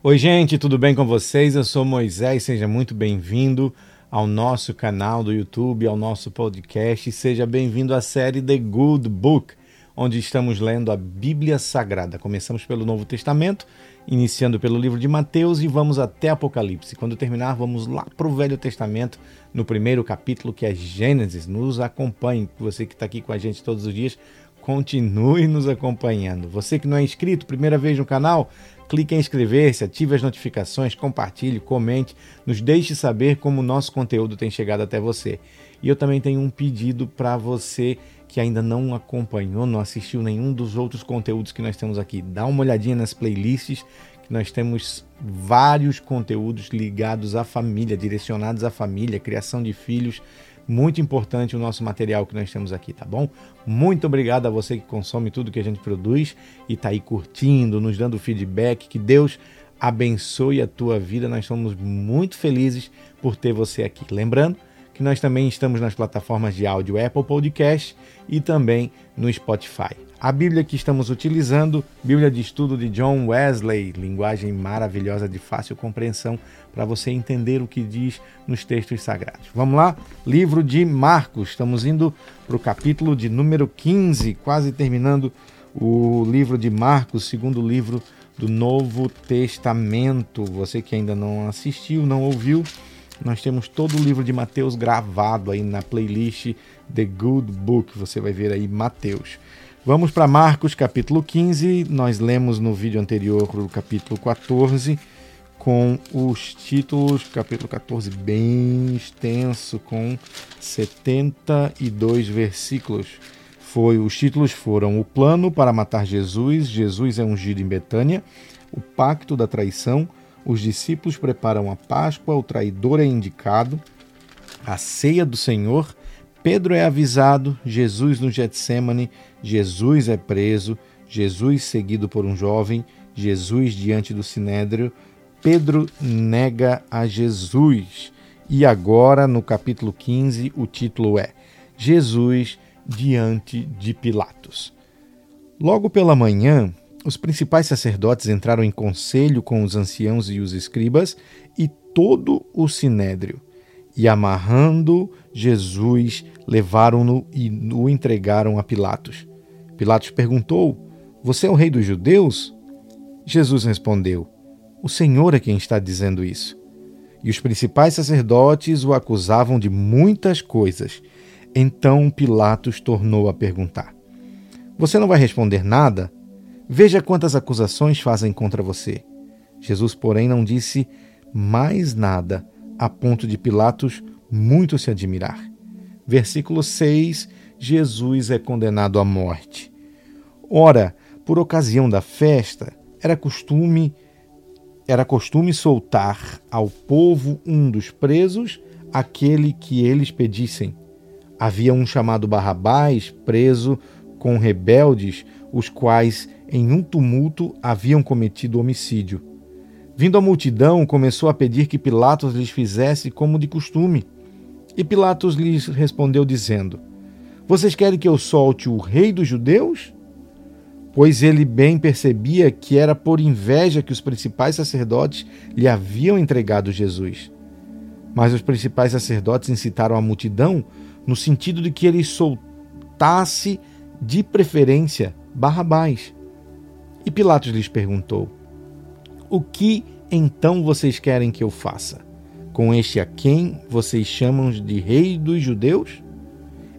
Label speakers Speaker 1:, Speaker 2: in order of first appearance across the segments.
Speaker 1: Oi, gente, tudo bem com vocês? Eu sou Moisés, seja muito bem-vindo ao nosso canal do YouTube, ao nosso podcast. Seja bem-vindo à série The Good Book, onde estamos lendo a Bíblia Sagrada. Começamos pelo Novo Testamento, iniciando pelo livro de Mateus e vamos até Apocalipse. Quando terminar, vamos lá para o Velho Testamento, no primeiro capítulo, que é Gênesis. Nos acompanhe, você que está aqui com a gente todos os dias, continue nos acompanhando. Você que não é inscrito, primeira vez no canal, clique em inscrever-se, ative as notificações, compartilhe, comente, nos deixe saber como o nosso conteúdo tem chegado até você. E eu também tenho um pedido para você que ainda não acompanhou, não assistiu nenhum dos outros conteúdos que nós temos aqui. Dá uma olhadinha nas playlists, que nós temos vários conteúdos ligados à família, direcionados à família, criação de filhos, muito importante o nosso material que nós temos aqui, tá bom? Muito obrigado a você que consome tudo que a gente produz e está aí curtindo, nos dando feedback. Que Deus abençoe a tua vida. Nós somos muito felizes por ter você aqui. Lembrando que nós também estamos nas plataformas de áudio Apple Podcast e também no Spotify. A Bíblia que estamos utilizando, Bíblia de Estudo de John Wesley, linguagem maravilhosa de fácil compreensão para você entender o que diz nos textos sagrados. Vamos lá? Livro de Marcos, estamos indo para o capítulo de número 15, quase terminando o livro de Marcos, segundo livro do Novo Testamento. Você que ainda não assistiu, não ouviu, nós temos todo o livro de Mateus gravado aí na playlist The Good Book. Você vai ver aí Mateus. Vamos para Marcos capítulo 15. Nós lemos no vídeo anterior o capítulo 14 com os títulos, capítulo 14 bem extenso com 72 versículos. Foi os títulos foram o plano para matar Jesus, Jesus é ungido em Betânia, o pacto da traição, os discípulos preparam a Páscoa, o traidor é indicado, a ceia do Senhor, Pedro é avisado, Jesus no Getsemane, Jesus é preso, Jesus seguido por um jovem, Jesus diante do sinédrio, Pedro nega a Jesus. E agora, no capítulo 15, o título é Jesus diante de Pilatos. Logo pela manhã, os principais sacerdotes entraram em conselho com os anciãos e os escribas e todo o sinédrio e amarrando Jesus, levaram-no e o entregaram a Pilatos. Pilatos perguntou: Você é o rei dos judeus? Jesus respondeu: O Senhor é quem está dizendo isso. E os principais sacerdotes o acusavam de muitas coisas. Então Pilatos tornou a perguntar: Você não vai responder nada? Veja quantas acusações fazem contra você. Jesus, porém, não disse mais nada a ponto de Pilatos muito se admirar. Versículo 6: Jesus é condenado à morte. Ora, por ocasião da festa, era costume era costume soltar ao povo um dos presos, aquele que eles pedissem. Havia um chamado Barrabás, preso com rebeldes, os quais, em um tumulto, haviam cometido homicídio. Vindo a multidão, começou a pedir que Pilatos lhes fizesse como de costume. E Pilatos lhes respondeu, dizendo: Vocês querem que eu solte o rei dos judeus? Pois ele bem percebia que era por inveja que os principais sacerdotes lhe haviam entregado Jesus. Mas os principais sacerdotes incitaram a multidão no sentido de que ele soltasse de preferência Barrabás. E Pilatos lhes perguntou: o que então vocês querem que eu faça? Com este a quem vocês chamam de rei dos judeus?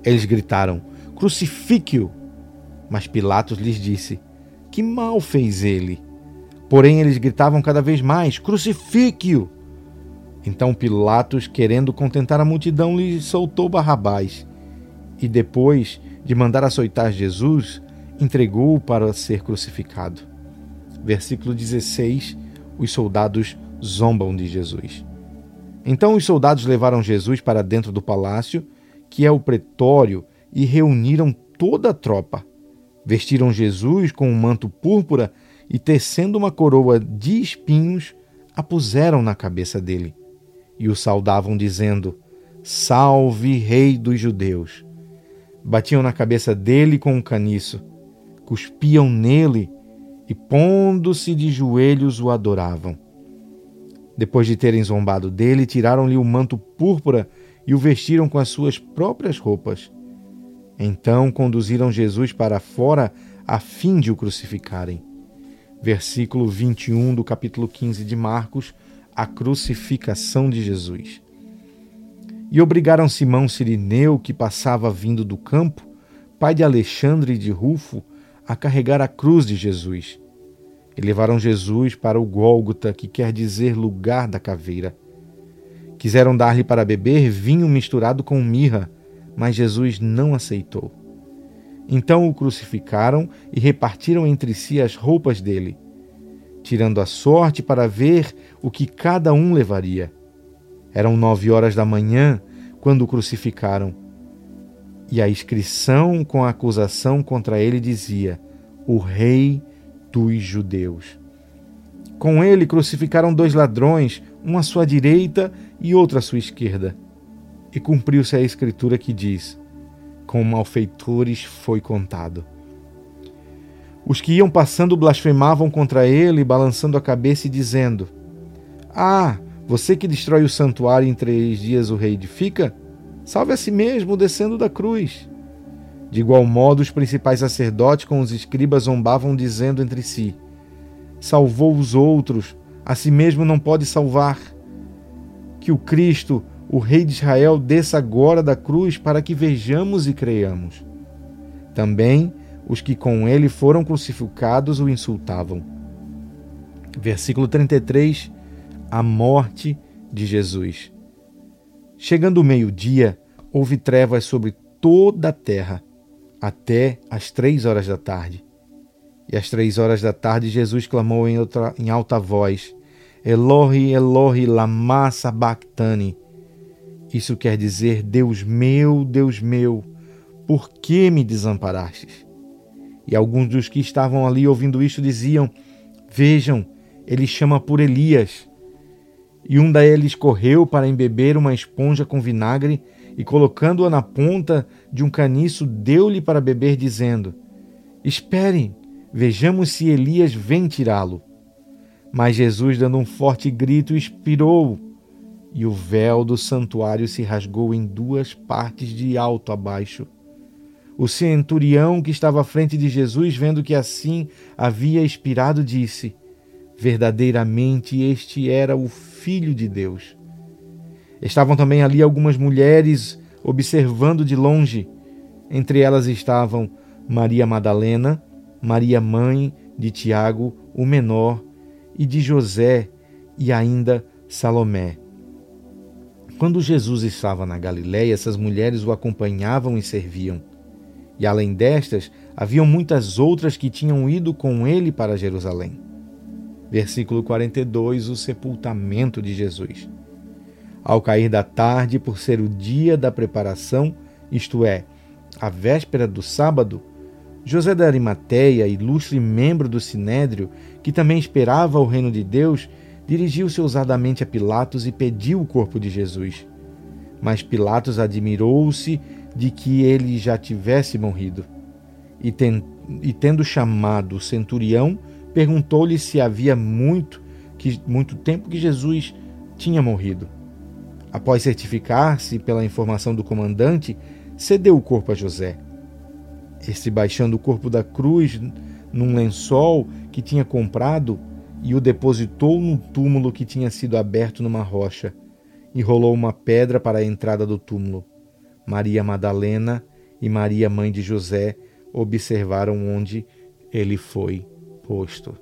Speaker 1: Eles gritaram: Crucifique-o! Mas Pilatos lhes disse: Que mal fez ele? Porém, eles gritavam cada vez mais: Crucifique-o! Então Pilatos, querendo contentar a multidão, lhe soltou Barrabás. E depois de mandar açoitar Jesus, entregou-o para ser crucificado. Versículo 16: Os soldados zombam de Jesus. Então os soldados levaram Jesus para dentro do palácio, que é o pretório, e reuniram toda a tropa. Vestiram Jesus com um manto púrpura e, tecendo uma coroa de espinhos, a puseram na cabeça dele. E o saudavam, dizendo: Salve, Rei dos Judeus! Batiam na cabeça dele com um caniço, cuspiam nele e, pondo-se de joelhos, o adoravam. Depois de terem zombado dele, tiraram-lhe o manto púrpura e o vestiram com as suas próprias roupas. Então conduziram Jesus para fora a fim de o crucificarem. Versículo 21 do capítulo 15 de Marcos, a crucificação de Jesus. E obrigaram Simão Sirineu, que passava vindo do campo, pai de Alexandre e de Rufo, a carregar a cruz de Jesus. E levaram Jesus para o Gólgota, que quer dizer lugar da caveira. Quiseram dar-lhe para beber vinho misturado com mirra, mas Jesus não aceitou. Então o crucificaram e repartiram entre si as roupas dele, tirando a sorte para ver o que cada um levaria. Eram nove horas da manhã quando o crucificaram. E a inscrição com a acusação contra ele dizia: O Rei dos Judeus. Com ele crucificaram dois ladrões, um à sua direita e outro à sua esquerda. E cumpriu-se a escritura que diz: Com malfeitores foi contado. Os que iam passando blasfemavam contra ele, balançando a cabeça e dizendo: Ah, você que destrói o santuário em três dias o reedifica? Salve a si mesmo descendo da cruz. De igual modo, os principais sacerdotes com os escribas zombavam, dizendo entre si: Salvou os outros, a si mesmo não pode salvar. Que o Cristo, o Rei de Israel, desça agora da cruz para que vejamos e creiamos. Também os que com ele foram crucificados o insultavam. Versículo 33 a morte de Jesus. Chegando o meio-dia, houve trevas sobre toda a terra, até às três horas da tarde. E às três horas da tarde, Jesus clamou em, outra, em alta voz: Elohi, Elohi, lama sabachthani. Isso quer dizer: Deus meu, Deus meu, por que me desamparastes? E alguns dos que estavam ali ouvindo isto diziam: Vejam, ele chama por Elias. E um deles correu para embeber uma esponja com vinagre e, colocando-a na ponta de um caniço, deu-lhe para beber, dizendo: Esperem, vejamos se Elias vem tirá-lo. Mas Jesus, dando um forte grito, expirou, e o véu do santuário se rasgou em duas partes de alto a baixo. O centurião que estava à frente de Jesus, vendo que assim havia expirado, disse: Verdadeiramente este era o Filho de Deus. Estavam também ali algumas mulheres observando de longe. Entre elas estavam Maria Madalena, Maria mãe de Tiago, o menor, e de José, e ainda Salomé. Quando Jesus estava na Galiléia, essas mulheres o acompanhavam e serviam. E além destas, haviam muitas outras que tinham ido com ele para Jerusalém. Versículo 42, o sepultamento de Jesus. Ao cair da tarde, por ser o dia da preparação, isto é, a véspera do sábado, José da Arimateia, ilustre membro do Sinédrio, que também esperava o reino de Deus, dirigiu-se ousadamente a Pilatos e pediu o corpo de Jesus. Mas Pilatos admirou-se de que ele já tivesse morrido. E, ten, e tendo chamado o centurião, perguntou-lhe se havia muito, que, muito tempo que Jesus tinha morrido. Após certificar-se pela informação do comandante, cedeu o corpo a José. Este, baixando o corpo da cruz num lençol que tinha comprado, e o depositou num túmulo que tinha sido aberto numa rocha, e rolou uma pedra para a entrada do túmulo. Maria Madalena e Maria, mãe de José, observaram onde ele foi posto.